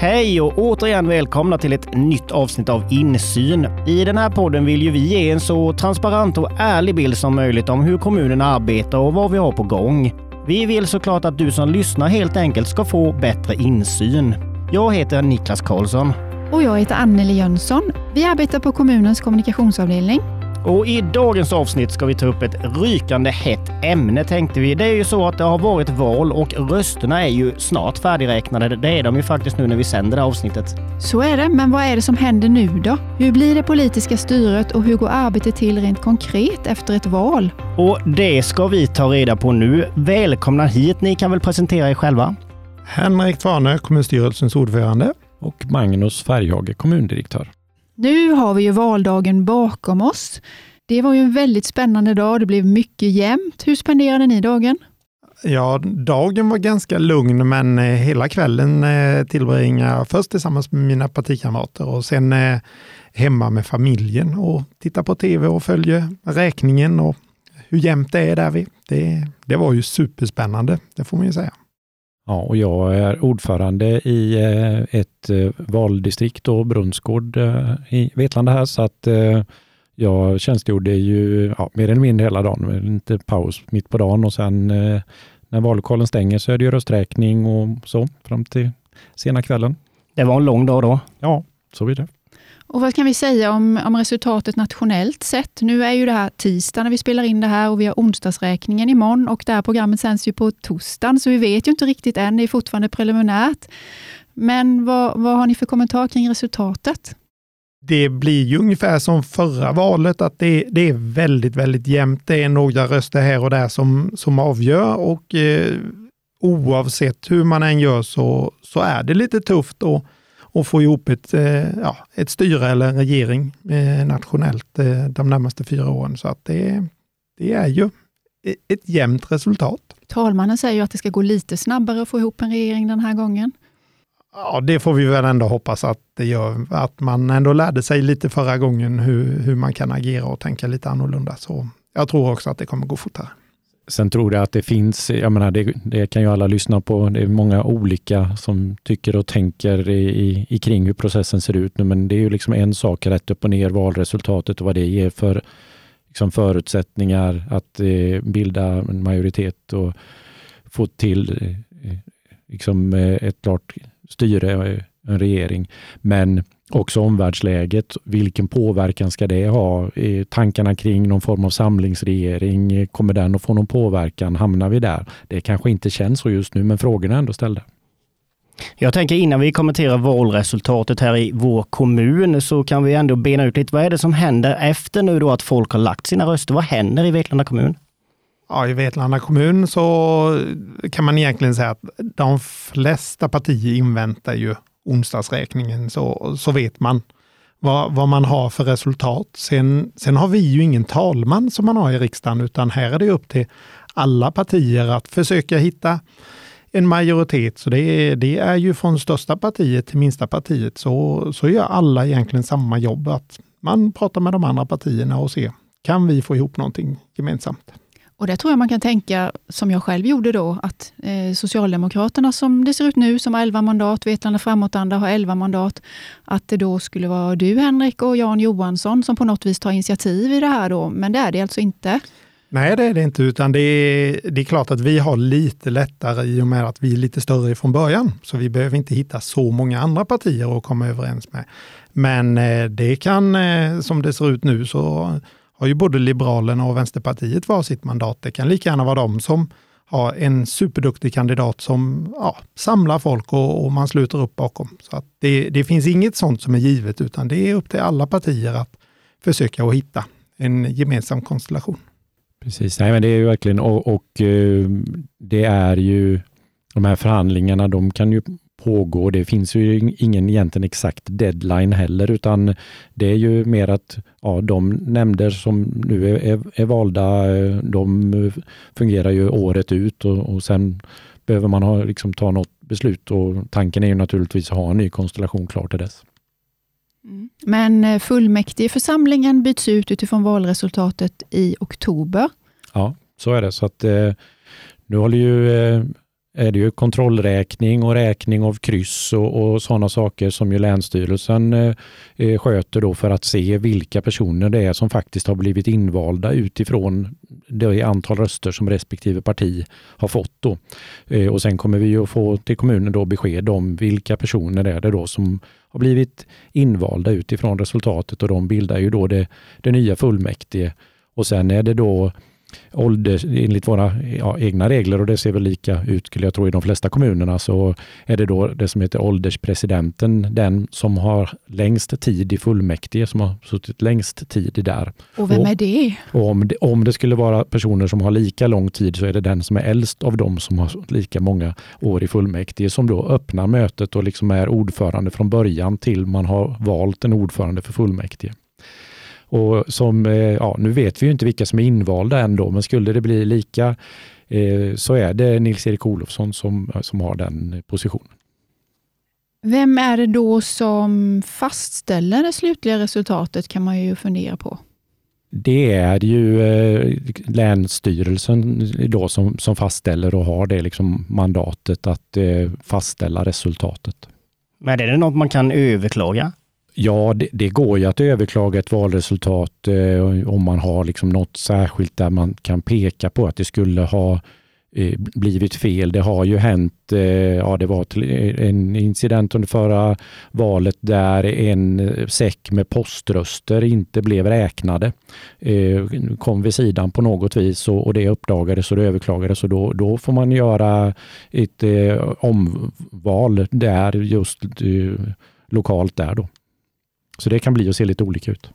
Hej och återigen välkomna till ett nytt avsnitt av Insyn. I den här podden vill ju vi ge en så transparent och ärlig bild som möjligt om hur kommunen arbetar och vad vi har på gång. Vi vill såklart att du som lyssnar helt enkelt ska få bättre insyn. Jag heter Niklas Karlsson. Och jag heter Anneli Jönsson. Vi arbetar på kommunens kommunikationsavdelning. Och i dagens avsnitt ska vi ta upp ett rykande hett ämne tänkte vi. Det är ju så att det har varit val och rösterna är ju snart färdigräknade. Det är de ju faktiskt nu när vi sänder det här avsnittet. Så är det, men vad är det som händer nu då? Hur blir det politiska styret och hur går arbetet till rent konkret efter ett val? Och det ska vi ta reda på nu. Välkomna hit. Ni kan väl presentera er själva? Henrik Tvane, kommunstyrelsens ordförande. Och Magnus Färjhage, kommundirektör. Nu har vi ju valdagen bakom oss. Det var ju en väldigt spännande dag. Det blev mycket jämnt. Hur spenderade ni dagen? Ja, dagen var ganska lugn, men eh, hela kvällen eh, tillbringade jag först tillsammans med mina partikamrater och sen eh, hemma med familjen och titta på tv och följa räkningen och hur jämnt det är där vi. Det, det var ju superspännande, det får man ju säga. Ja, och jag är ordförande i ett valdistrikt, då, Brunnsgård i Vetlanda här, så att jag tjänstgjorde ju ja, mer eller mindre hela dagen, lite paus mitt på dagen och sen eh, när vallokalen stänger så är det ju rösträkning och så fram till sena kvällen. Det var en lång dag då? Ja, så är det. Och vad kan vi säga om, om resultatet nationellt sett? Nu är ju det här tisdag när vi spelar in det här och vi har onsdagsräkningen imorgon och det här programmet sänds ju på torsdagen, så vi vet ju inte riktigt än. Det är fortfarande preliminärt. Men vad, vad har ni för kommentar kring resultatet? det blir ju ungefär som förra valet, att det, det, är väldigt, väldigt jämnt. Det är några röster här och där som, som avgör och eh, oavsett hur man än gör så, så är det lite tufft Och att få ihop ett, eh, ja, ett styre eller en regering eh, nationellt eh, de närmaste fyra åren. Så att det, det är ju ett jämnt resultat. Talmannen säger ju att det ska gå lite snabbare att få ihop en regering den här gången. Ja, det får vi väl ändå hoppas att det gör. Att man ändå lärde sig lite förra gången hur, hur man kan agera och tänka lite annorlunda. Så jag tror också att det kommer gå fortare. Sen tror jag att det finns, jag menar det, det, kan ju alla lyssna på, det är många olika som tycker och tänker i, i, i, kring hur processen ser ut nu, men det är ju liksom en sak rätt upp och ner valresultatet och vad det ger för liksom förutsättningar att eh, bilda en majoritet och få till eh, liksom, eh, ett klart styre, eh, en regering. Men också omvärldsläget. Vilken påverkan ska det ha? Tankarna kring någon form av samlingsregering, kommer den att få någon påverkan? Hamnar vi där? Det kanske inte känns så just nu, men frågorna är ändå ställda. Jag tänker innan vi kommenterar valresultatet här i vår kommun så kan vi ändå bena ut lite. Vad är det som händer efter nu då att folk har lagt sina röster? Vad händer i Vetlanda kommun? Ja, I Vetlanda kommun så kan man egentligen säga att de flesta partier inväntar ju onsdagsräkningen, så, så vet man vad, vad man har för resultat. Sen, sen har vi ju ingen talman som man har i riksdagen, utan här är det upp till alla partier att försöka hitta en majoritet. Så det är, det är ju från största partiet till minsta partiet så, så gör alla egentligen samma jobb. Att man pratar med de andra partierna och ser, kan vi få ihop någonting gemensamt? Och där tror jag man kan tänka, som jag själv gjorde då, att eh, Socialdemokraterna som det ser ut nu, som har 11 mandat, Vetlanda framåtanda har 11 mandat, att det då skulle vara du Henrik och Jan Johansson som på något vis tar initiativ i det här då, men det är det alltså inte? Nej, det är det inte, utan det är, det är klart att vi har lite lättare i och med att vi är lite större från början. Så vi behöver inte hitta så många andra partier att komma överens med. Men eh, det kan, eh, som det ser ut nu, så har ju både Liberalerna och Vänsterpartiet var sitt mandat. Det kan lika gärna vara de som har en superduktig kandidat som ja, samlar folk och, och, man sluter upp bakom. Så att det, det, finns inget sånt som är givet, utan det är upp till alla partier att försöka att hitta en gemensam konstellation. Precis, Nej, men det är ju verkligen och, och eh, det är ju de här förhandlingarna, de kan ju pågå. Det finns ju ingen egentligen exakt deadline heller, utan det är ju mer att ja, de nämnder som nu är, är, är valda, de fungerar ju året ut och, och sen behöver man ha, liksom, ta något beslut och tanken är ju naturligtvis att ha en ny konstellation klar till dess. Mm. Men eh, fullmäktigeförsamlingen byts ut utifrån valresultatet i oktober. Ja, så är det. Så att eh, nu håller ju eh, är det ju kontrollräkning och räkning av kryss och, och sådana saker som ju Länsstyrelsen eh, eh, sköter då för att se vilka personer det är som faktiskt har blivit invalda utifrån det antal röster som respektive parti har fått. Då. Eh, och sen kommer vi ju att få till kommunen då besked om vilka personer är det då som har blivit invalda utifrån resultatet och de bildar ju då det, det nya fullmäktige. Och sen är det då ålder, enligt våra ja, egna regler och det ser väl lika ut skulle jag tro i de flesta kommunerna så är det då det som heter ålderspresidenten, den som har längst tid i fullmäktige, som har suttit längst tid där. Och vem är det? Och om, det? om det skulle vara personer som har lika lång tid så är det den som är äldst av dem som har lika många år i fullmäktige som då öppnar mötet och liksom är ordförande från början till man har valt en ordförande för fullmäktige. Och som, eh, ja, nu vet vi ju inte vilka som är invalda ändå, men skulle det bli lika eh, så är det Nils-Erik Olofsson som, som har den positionen. Vem är det då som fastställer det slutliga resultatet kan man ju fundera på. Det är ju eh, Länsstyrelsen då som, som fastställer och har det liksom mandatet att eh, fastställa resultatet. Men är det något man kan överklaga? Ja, det, det, går ju att överklaga ett valresultat eh, om man har liksom något särskilt där man kan peka på att det skulle ha eh, blivit fel. Det har ju hänt, eh, ja det var eh, en incident under förra valet där en eh, säck med poströster inte blev räknade. Eh, kom vid sidan på något vis och, och det uppdagades och det överklagades och då, då får man göra ett eh, omval där just eh, lokalt där då. Så det kan bli och se lite olika ut.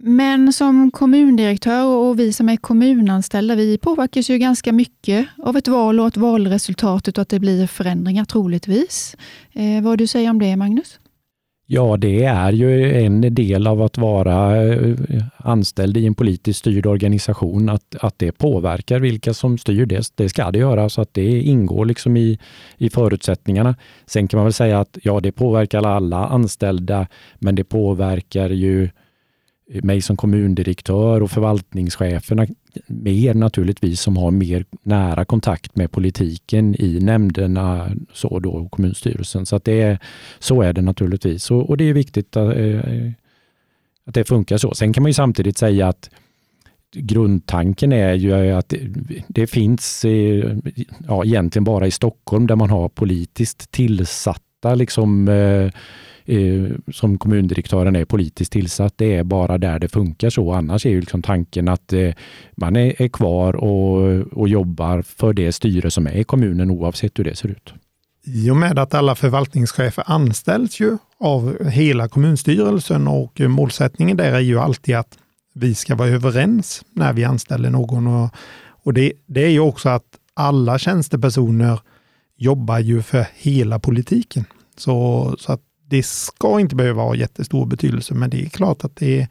Men som kommundirektör och vi som är kommunanställda, vi påverkas ju ganska mycket av ett val och ett valresultatet och att det blir förändringar troligtvis. Eh, vad du säger om det, Magnus? Ja, det är ju en del av att vara eh, anställd i en politiskt styrd organisation, att, att det påverkar vilka som styr. Det, det ska det göra, så att det ingår liksom i, i förutsättningarna. Sen kan man väl säga att ja, det påverkar alla anställda, men det påverkar ju mig som kommundirektör och förvaltningscheferna mer naturligtvis som har mer nära kontakt med politiken i nämnderna så då kommunstyrelsen. Så att det är, så är det naturligtvis och, och det är viktigt att, att det funkar så. Sen kan man ju samtidigt säga att grundtanken är ju att det, det finns eh, ja, egentligen bara i Stockholm där man har politiskt tillsatta liksom, eh, eh, som kommundirektören är politiskt tillsatt. Det är bara där det funkar så. Annars är ju liksom tanken att eh, man är, är kvar och, och jobbar för det styre som är i kommunen oavsett hur det ser ut. I och med att alla förvaltningschefer anställs ju av hela kommunstyrelsen och målsättningen där är ju alltid att vi ska vara överens när vi anställer någon. Och, och det, det är ju också att alla tjänstepersoner jobbar ju för hela politiken. Så, så att det ska inte behöva ha jättestor betydelse, men det är klart att det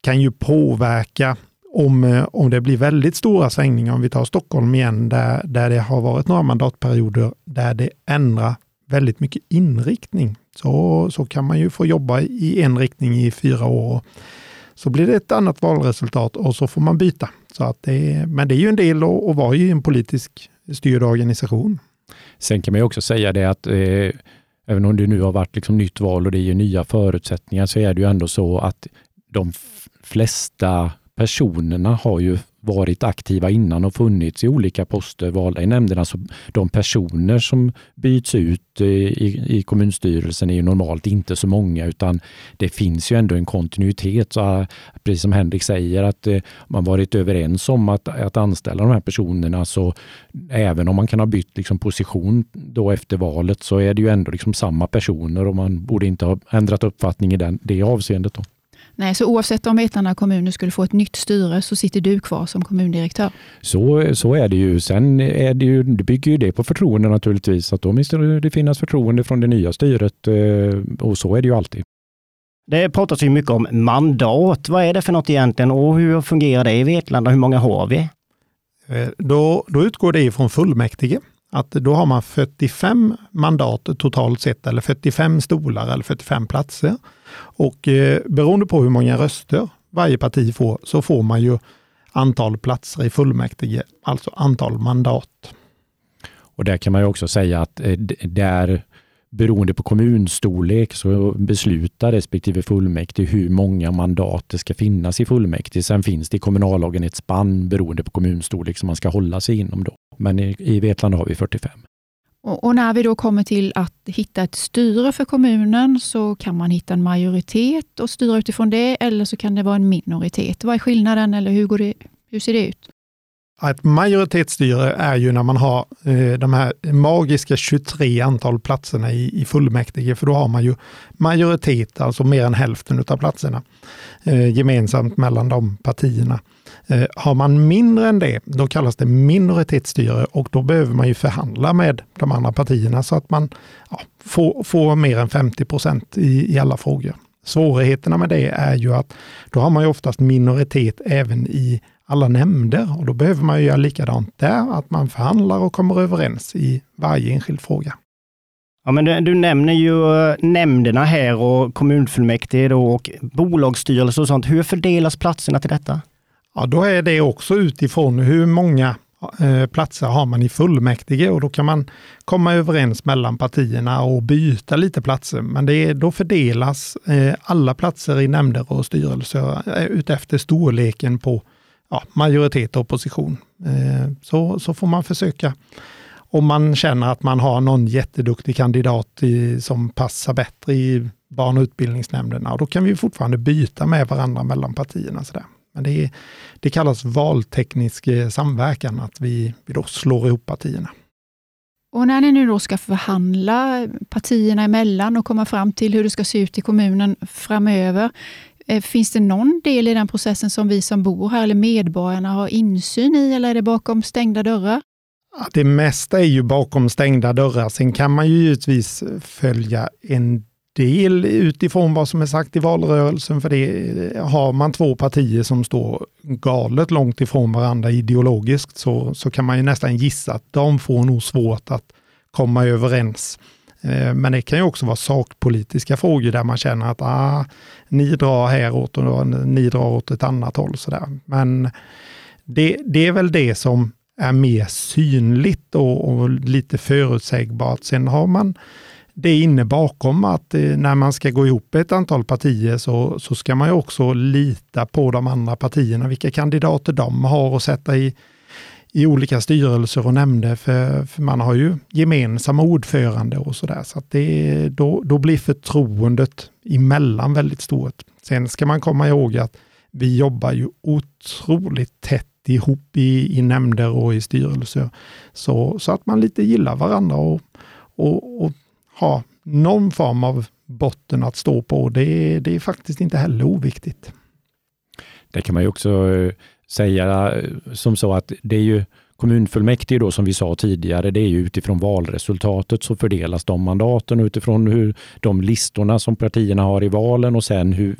kan ju påverka om, eh, om det blir väldigt stora svängningar, om vi tar Stockholm igen, där, där det har varit några mandatperioder där det ändrar väldigt mycket inriktning, så, så kan man ju få jobba i en riktning i fyra år. Så blir det ett annat valresultat och så får man byta. Så att det, men det är ju en del att, att vara i en politisk styrd organisation. Sen kan man ju också säga det att eh, även om det nu har varit liksom nytt val och det ger nya förutsättningar, så är det ju ändå så att de flesta personerna har ju varit aktiva innan och funnits i olika poster valda i nämnderna. Så alltså de personer som byts ut eh, i, i kommunstyrelsen är ju normalt inte så många utan det finns ju ändå en kontinuitet. Så, ah, precis som Henrik säger att eh, man varit överens om att, att anställa de här personerna så även om man kan ha bytt liksom position då efter valet så är det ju ändå liksom samma personer och man borde inte ha ändrat uppfattning i den, det avseendet. Då. Nej, så oavsett om Vetlanda kommun skulle få ett nytt styre så sitter du kvar som kommundirektör? Så, så är det ju. Sen är det ju, det bygger ju det på förtroende naturligtvis. Att då måste det finnas förtroende från det nya styret eh, och så är det ju alltid. Det pratas ju mycket om mandat. Vad är det för något egentligen och hur fungerar det i Vetlanda? Hur många har vi? Eh, då, då utgår det från fullmäktige att då har man 45 mandat totalt sett, eller 45 stolar eller 45 platser. Och eh, beroende på hur många röster varje parti får, så får man ju antal platser i fullmäktige, alltså antal mandat. Och där kan man ju också säga att eh, där beroende på kommunstorlek så beslutar respektive fullmäktige hur många mandat det ska finnas i fullmäktige. Sen finns det i kommunallagen ett spann beroende på kommunstorlek som man ska hålla sig inom. Då. Men i, i Vetlanda har vi 45. Och, och, när vi då kommer till att hitta ett styre för kommunen så kan man hitta en majoritet och styra utifrån det eller så kan det vara en minoritet. Vad är skillnaden eller hur, går det, hur ser det ut? Ett majoritetsstyre är ju när man har eh, de här magiska 23 antal platserna i, i fullmäktige, för då har man ju majoritet, alltså mer än hälften av platserna, eh, gemensamt mellan de partierna. Eh, har man mindre än det, då kallas det minoritetsstyre och då behöver man ju förhandla med de andra partierna så att man ja, får, får mer än 50 procent i, i alla frågor. Svårigheterna med det är ju att då har man ju oftast minoritet även i alla nämnder och då behöver man göra likadant där, att man förhandlar och kommer överens i varje enskild fråga. Ja, men du, du, nämner ju eh, nämnderna här och kommunfullmäktige då och bolagsstyrelse och sånt. Hur fördelas platserna till detta? Ja, då är det också utifrån hur många eh, platser har man i fullmäktige och då kan man komma överens mellan partierna och byta lite platser. Men det är, då fördelas eh, alla platser i nämnder och styrelser eh, utefter storleken på ja, majoritet och opposition. Så, så får man försöka. Om man känner att man har någon jätteduktig kandidat i, som passar bättre i barn och utbildningsnämnderna, då kan vi fortfarande byta med varandra mellan partierna. Så men det, är, det kallas valteknisk eh, samverkan, att vi, vi då slår ihop partierna. Och när ni nu då ska förhandla partierna emellan och komma fram till hur det ska se ut i kommunen framöver, Eh, finns det någon del i den processen som vi som bor här eller medborgarna har insyn i eller är det bakom stängda dörrar? det mesta är ju bakom stängda dörrar. Sen kan man ju givetvis följa en del utifrån vad som är sagt i valrörelsen. För det har man två partier som står galet långt ifrån varandra ideologiskt så, så kan man ju nästan gissa att de får nog svårt att komma överens. Eh, men det kan ju också vara sakpolitiska frågor där man känner att ah, ni drar häråt och ni drar åt ett annat håll. Så där. Men det, det är väl det som är mer synligt och, och, lite förutsägbart. Sen har man det inne bakom att eh, när man ska gå ihop ett antal partier så, så ska man ju också lita på de andra partierna, vilka kandidater de har och sätta i i olika styrelser och nämnder, för, för man har ju gemensamma ordförande och sådär. Så, att det, då, då blir förtroendet emellan väldigt stort. Sen ska man komma ihåg att vi jobbar ju otroligt tätt ihop i, i nämnder och i styrelser. Så, så att man lite gillar varandra och, och, och ha någon form av botten att stå på. Det, det är faktiskt inte heller oviktigt. Det kan man ju också eh, säga eh, som så att det är ju kommunfullmäktige då som vi sa tidigare, det är ju utifrån valresultatet så fördelas de mandaten utifrån hur de listorna som partierna har i valen och sen hur,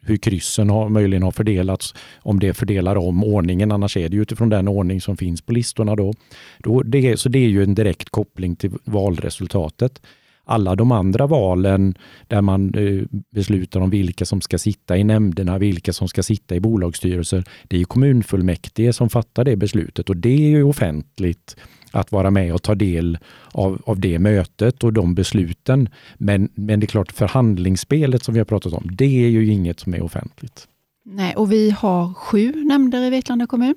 hur kryssen har, möjligen har fördelats, om det fördelar om ordningen. Annars är det utifrån den ordning som finns på listorna. Då. då det, så det är ju en direkt koppling till valresultatet alla de andra valen där man eh, beslutar om vilka som ska sitta i nämnderna, vilka som ska sitta i bolagsstyrelser. Det är kommunfullmäktige som fattar det beslutet och det är ju offentligt att vara med och ta del av, av det mötet och de besluten. Men, men det är klart, förhandlingsspelet som vi har pratat om, det är ju inget som är offentligt. Nej, och vi har sju nämnder i Vetlanda kommun.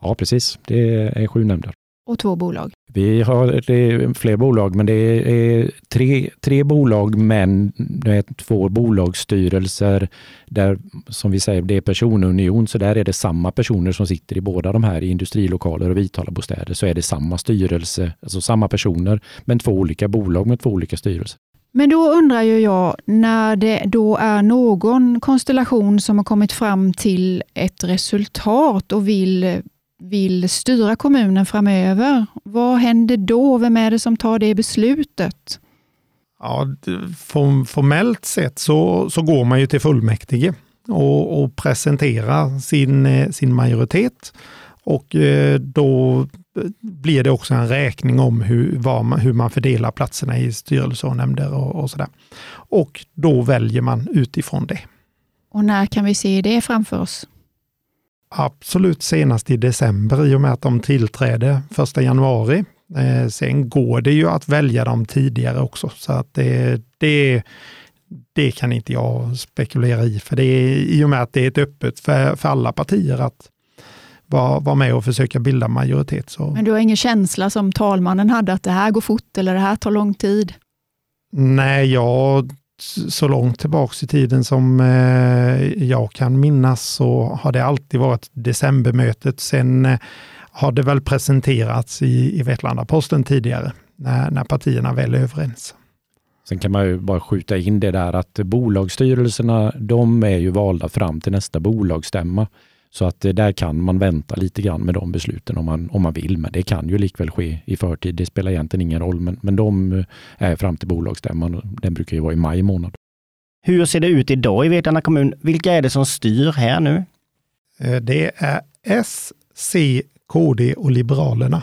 Ja, precis. Det är sju nämnder och två bolag? Vi har fler bolag, men det är tre, tre bolag men det är två bolagsstyrelser där, som vi säger, det är personunion, så där är det samma personer som sitter i båda de här i industrilokaler och Vitalabostäder, så är det samma styrelse, alltså samma personer, men två olika bolag med två olika styrelser. Men då undrar ju jag, när det då är någon konstellation som har kommit fram till ett resultat och vill vill styra kommunen framöver. Vad händer då? Vem är det som tar det beslutet? Ja, formellt sett så, så går man ju till fullmäktige och, och presenterar sin, eh, sin majoritet. Och eh, då blir det också en räkning om hur, man, hur man fördelar platserna i styrelser och nämnder och, och sådär. Och då väljer man utifrån det. Och när kan vi se det framför oss? Absolut senast i december i och med att de tillträdde 1 januari. Eh, sen går det ju att välja dem tidigare också, så att det, det, det kan inte jag spekulera i, för det är i och med att det är ett öppet för, för alla partier att vara, vara med och försöka bilda majoritet. Så. Men du har ingen känsla som talmannen hade att det här går fort eller det här tar lång tid? Nej, jag så långt tillbaks i tiden som eh, jag kan minnas så har det alltid varit decembermötet. Sen eh, har det väl presenterats i, i Vetlanda-Posten tidigare när, när partierna väl är överens. Sen kan man ju bara skjuta in det där att bolagsstyrelserna, de är ju valda fram till nästa bolagsstämma. Så att där kan man vänta lite grann med de besluten om man, om man vill. Men det kan ju likväl ske i förtid. Det spelar egentligen ingen roll. Men, men de eh, är fram till bolagsstämman. Den brukar ju vara i maj månad. Hur ser det ut idag i Vetlanda kommun? Vilka är det som styr här nu? Eh, det är S, C, KD och Liberalerna.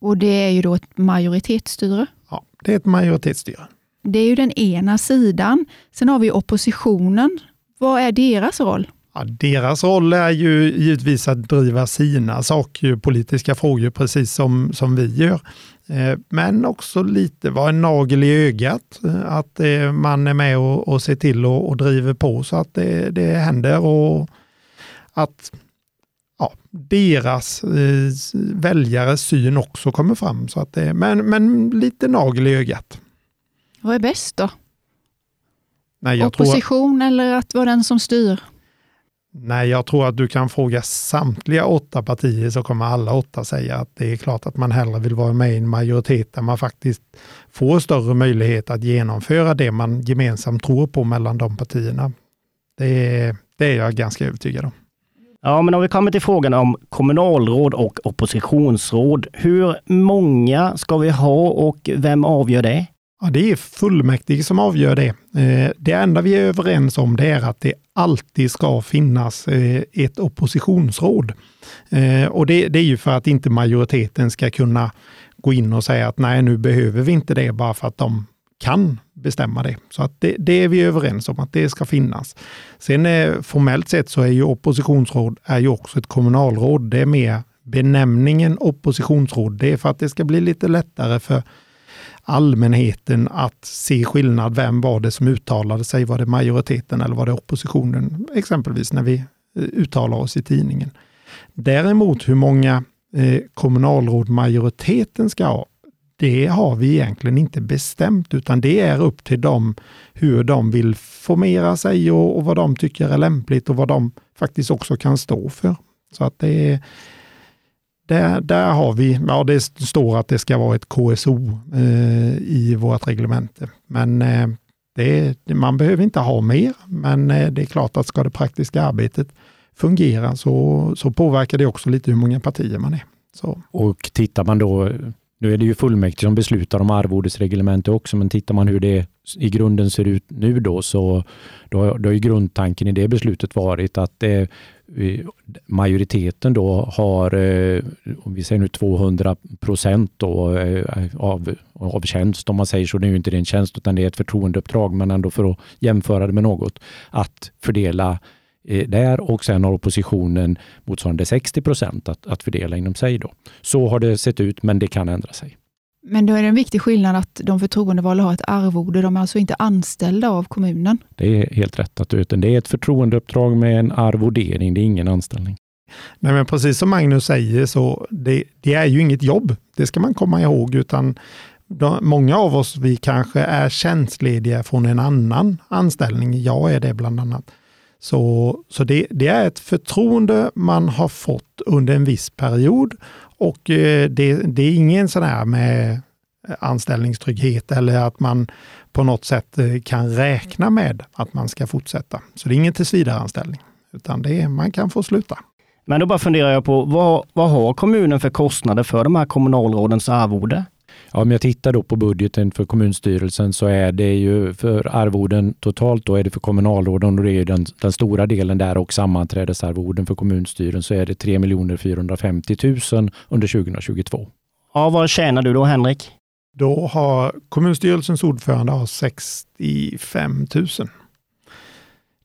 Och det är ju då ett majoritetsstyre? Ja, det är ett majoritetsstyre. Det är ju den ena sidan. Sen har vi oppositionen. Vad är deras roll? Ja, deras roll är ju givetvis att driva sina saker, politiska frågor, precis som, som vi gör. Eh, men också lite vara en nagel i ögat, eh, att eh, man är med och, och ser till och, och driver på så att det, det händer och att ja, deras eh, väljares syn också kommer fram. Så att det, men, men lite nagel i ögat. Vad är bäst då? Nej, Opposition tror... eller att vara den som styr? Nej, jag tror att du kan fråga samtliga åtta partier så kommer alla åtta säga att det är klart att man hellre vill vara med i en majoritet där man faktiskt får större möjlighet att genomföra det man gemensamt tror på mellan de partierna. Det är, det är jag ganska övertygad om. Ja, men om vi kommer till frågan om kommunalråd och oppositionsråd. Hur många ska vi ha och vem avgör det? Ja, det är fullmäktige som avgör det. Eh, det enda vi är överens om det är att det alltid ska finnas eh, ett oppositionsråd. Eh, och det, det är ju för att inte majoriteten ska kunna gå in och säga att nej, nu behöver vi inte det bara för att de kan bestämma det. Så att det, det är vi överens om att det ska finnas. Sen formellt sett så är ju oppositionsråd är ju också ett kommunalråd. Det är mer benämningen oppositionsråd. Det är för att det ska bli lite lättare för allmänheten att se skillnad. Vem var det som uttalade sig? Var det majoriteten eller var det oppositionen? Exempelvis när vi eh, uttalar oss i tidningen. Däremot hur många eh, kommunalråd majoriteten ska ha, det har vi egentligen inte bestämt, utan det är upp till dem hur de vill formera sig och, och vad de tycker är lämpligt och vad de faktiskt också kan stå för. Så att det är, där, där har vi, ja det står att det ska vara ett KSO eh, i vårt reglemente. Men eh, det, man behöver inte ha mer, men eh, det är klart att ska det praktiska arbetet fungera så, så påverkar det också lite hur många partier man är. Så. Och tittar man då, nu är det ju fullmäktige som beslutar om arvodesreglementet också, men tittar man hur det i grunden ser ut nu då, så då, då har ju grundtanken i det beslutet varit att det majoriteten då har, eh, om vi säger nu 200 procent då, eh, av, av tjänst, om man säger så. Det är ju inte en tjänst utan det är ett förtroendeuppdrag, men ändå för att jämföra det med något, att fördela eh, där och sen har oppositionen motsvarande 60 procent att, att fördela inom sig. Då. Så har det sett ut, men det kan ändra sig. Men då är det en viktig skillnad att de förtroendevalda har ett arvode. De är alltså inte anställda av kommunen. Det är helt rätt. att Det är ett förtroendeuppdrag med en arvodering. Det är ingen anställning. Nej, men precis som Magnus säger så det, det är ju inget jobb. Det ska man komma ihåg. utan de, Många av oss vi kanske är tjänstlediga från en annan anställning. Jag är det bland annat. Så, så det, det, är ett förtroende man har fått under en viss period och eh, det, det är ingen sån här med eh, anställningstrygghet eller att man på något sätt eh, kan räkna med att man ska fortsätta. Så det är ingen tillsvidareanställning, utan det är, man kan få sluta. Men då bara funderar jag på, vad, vad har kommunen för kostnader för de här kommunalrådens arvode? Ja, om jag tittar då på budgeten för kommunstyrelsen så är det ju för arvoden totalt då är det för kommunalråden och det är den, den stora delen där och sammanträdesarvoden för kommunstyrelsen så är det 3 450 000 under 2022. Ja, vad tjänar du då Henrik? Då har kommunstyrelsens ordförande har 65 000.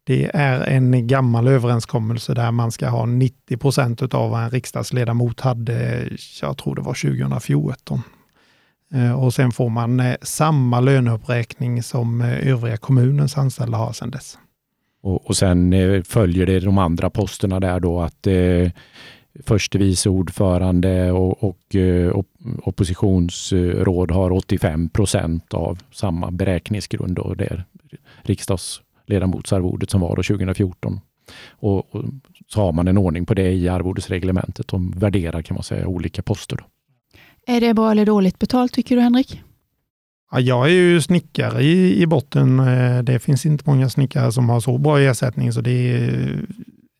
Det är en gammal överenskommelse där man ska ha 90 procent av vad en riksdagsledamot hade, jag tror det var 2014. Eh, och sen får man eh, samma löneuppräkning som eh, övriga kommunens anställda har sedan dess. Och, och sen följer det de andra posterna där då att eh, förste vice ordförande och, och op, oppositionsråd har 85 procent av samma beräkningsgrund och det är riksdagsledamotsarvodet som var då 2014. Och, och, så har man en ordning på det i arvodesreglementet. De värderar kan man säga olika poster. Då. Är det bra eller dåligt betalt tycker du Henrik? Ja, jag är ju snickare i, i botten. Eh, det finns inte många snickare som har så bra ersättning så det är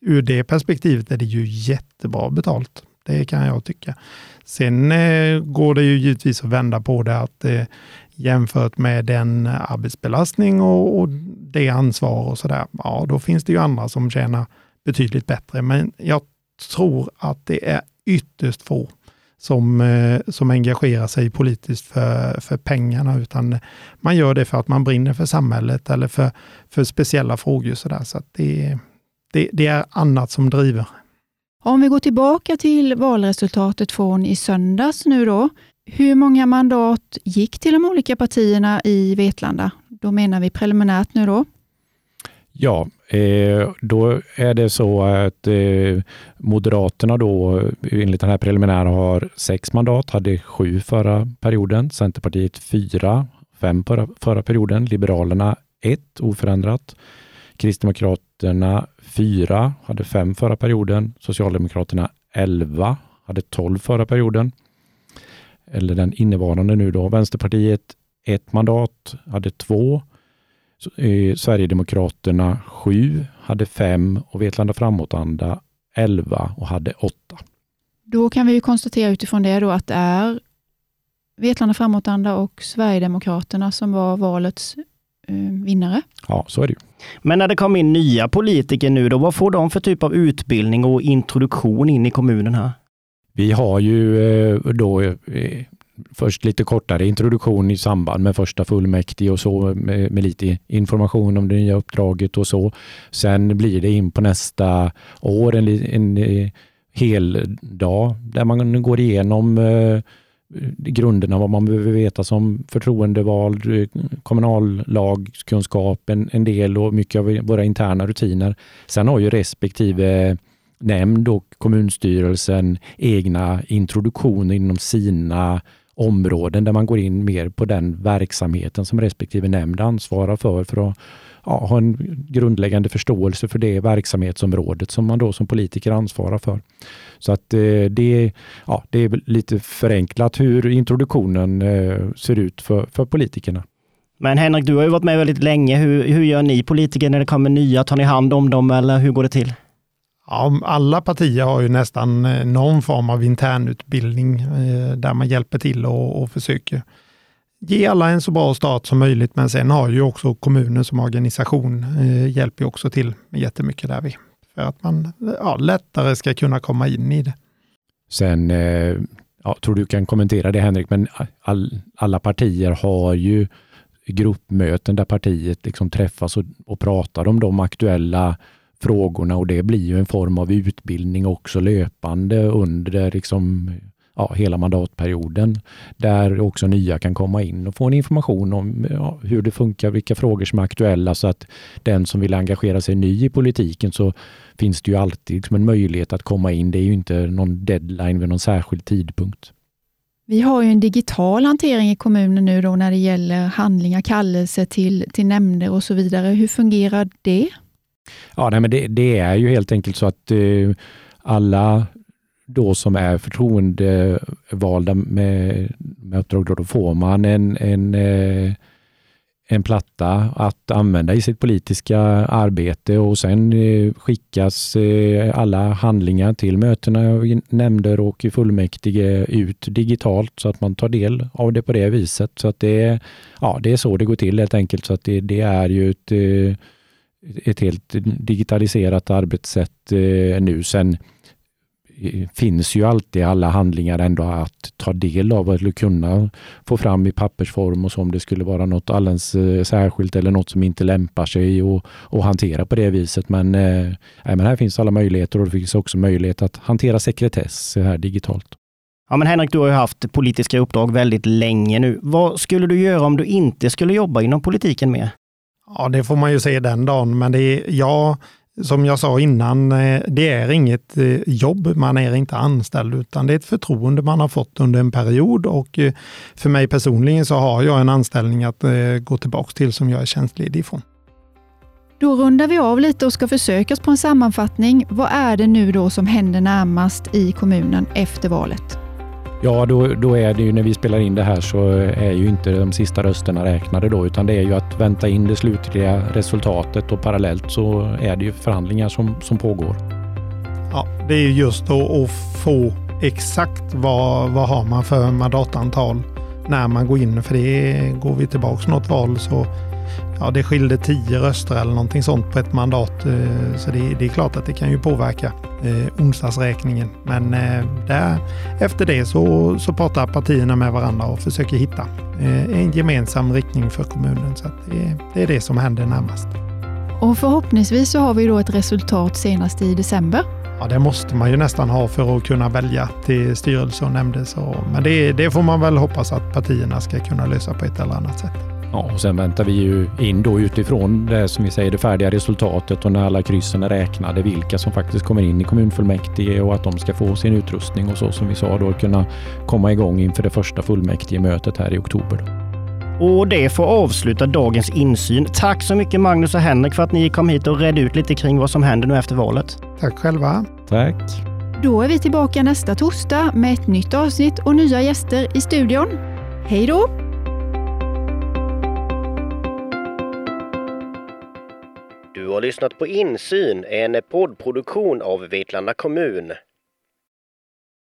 ur det perspektivet är det ju jättebra betalt. Det kan jag tycka. Sen eh, går det ju givetvis att vända på det att eh, jämfört med den arbetsbelastning och, och det ansvar och sådär, ja då finns det ju andra som tjänar betydligt bättre. Men jag tror att det är ytterst få som, eh, som engagerar sig politiskt för, för pengarna, utan man gör det för att man brinner för samhället eller för, för speciella frågor. Så, där. så det, det, det är annat som driver. Om vi går tillbaka till valresultatet från i söndags nu då. Hur många mandat gick till de olika partierna i Vetlanda? Då menar vi preliminärt nu då. Ja, eh, då är det så att eh, Moderaterna då enligt den här preliminära har sex mandat, hade sju förra perioden. Centerpartiet fyra, fem förra, förra perioden. Liberalerna ett oförändrat. Kristdemokraterna fyra, hade fem förra perioden. Socialdemokraterna 11, hade 12 förra perioden. Eller den innevarande nu då. Vänsterpartiet ett mandat, hade två. Eh, Sverigedemokraterna sju, hade fem och Vetlanda framåtanda 11 och hade åtta. Då kan vi ju konstatera utifrån det då att det är Vetlanda framåtanda och Sverigedemokraterna som var valets eh, vinnare. Ja, så är det ju. Men när det kommer in nya politiker nu då, vad får de för typ av utbildning och introduktion in i kommunen här? Vi har ju eh, då eh, först lite kortare introduktion i samband med första fullmäktige och så med, med, lite information om det nya uppdraget och så. Sen blir det in på nästa år en, en, en hel dag där man går igenom eh, grunderna, vad man behöver veta som förtroendevald, kommunallagskunskap, en, en del och mycket av våra interna rutiner. Sen har ju respektive nämnd och kommunstyrelsen egna introduktioner inom sina områden där man går in mer på den verksamheten som respektive nämnd ansvarar för, för att ja, ha en grundläggande förståelse för det verksamhetsområdet som man då som politiker ansvarar för. Så att eh, det, ja, det är lite förenklat hur introduktionen eh, ser ut för, för politikerna. Men Henrik, du har ju varit med väldigt länge. Hur, hur gör ni politiker när det kommer nya? Tar ni hand om dem eller hur går det till? Ja, alla partier har ju nästan eh, någon form av internutbildning eh, där man hjälper till och, och försöker ge alla en så bra start som möjligt. Men sen har ju också kommunen som organisation eh, hjälper också till jättemycket där vi. För att man eh, ja, lättare ska kunna komma in i det. Sen, eh, ja, tror du kan kommentera det Henrik, men all, alla partier har ju gruppmöten där partiet liksom träffas och, och pratar om de aktuella frågorna och det blir ju en form av utbildning också löpande under liksom ja, hela mandatperioden där också nya kan komma in och få en information om ja, hur det funkar, vilka frågor som är aktuella så att den som vill engagera sig ny i politiken så finns det ju alltid liksom en möjlighet att komma in. Det är ju inte någon deadline vid någon särskild tidpunkt. Vi har ju en digital hantering i kommunen nu då när det gäller handlingar, kallelse till, till nämnder och så vidare. Hur fungerar det? Ja, nej, men det, det är ju helt enkelt så att eh, alla då som är förtroendevalda med, med uppdrag, då, då får man en, en, eh, en platta att använda i sitt politiska arbete och sen eh, skickas eh, alla handlingar till mötena, nämnder och i fullmäktige ut digitalt så att man tar del av det på det viset. Så att det, ja, det är så det går till helt enkelt. Så att det, det är ju ett, eh, ett helt digitaliserat arbetssätt eh, nu. Sen eh, finns ju alltid alla handlingar ändå att ta del av eller kunna få fram i pappersform och så om det skulle vara något alldeles eh, särskilt eller något som inte lämpar sig att hantera på det viset. Men, eh, men här finns alla möjligheter och det finns också möjlighet att hantera sekretess här digitalt. Ja, men Henrik, du har ju haft politiska uppdrag väldigt länge nu. Vad skulle du göra om du inte skulle jobba inom politiken mer? Ja, det får man ju se den dagen, men det är, ja, som jag sa innan, eh, det är inget eh, jobb, man är inte anställd, utan det är ett förtroende man har fått under en period och eh, för mig personligen så har jag en anställning att gå tillbaka till som jag är tjänstledig ifrån. Då rundar vi av lite och ska försöka oss på en sammanfattning. Vad är det nu då som händer närmast i kommunen efter valet? Ja, då, då är det ju när vi spelar in det här så är ju inte de sista rösterna räknade då, utan det är ju att vänta in det slutliga resultatet och parallellt så är det ju förhandlingar som, som pågår. Ja, det är just då att få exakt vad, vad har man för mandatantal när man går in, för det går vi tillbaks något val så ja, det skilde tio röster eller någonting sånt på ett mandat. Eh, så det, det är klart att det kan ju påverka eh, onsdagsräkningen. Men eh, där, efter det så, så pratar partierna med varandra och försöker hitta eh, en gemensam riktning för kommunen. Så det, det, är det som händer närmast. Och förhoppningsvis så har vi då ett resultat senast i december. Ja, det måste man ju nästan ha för att kunna välja till styrelse och nämnder. Men det, det får man väl hoppas att partierna ska kunna lösa på ett eller annat sätt. Ja, och sen väntar vi ju in då utifrån det som vi säger, det färdiga resultatet och när alla kryssen är räknade, vilka som faktiskt kommer in i kommunfullmäktige och att de ska få sin utrustning och så som vi sa då kunna komma igång inför det första fullmäktigemötet här i oktober. Och det får avsluta dagens insyn. Tack så mycket Magnus och Henrik för att ni kom hit och redde ut lite kring vad som händer nu efter valet. Tack själva. Tack. Då är vi tillbaka nästa torsdag med ett nytt avsnitt och nya gäster i studion. Hej då! Du har lyssnat på Insyn, en poddproduktion av Vetlanda kommun.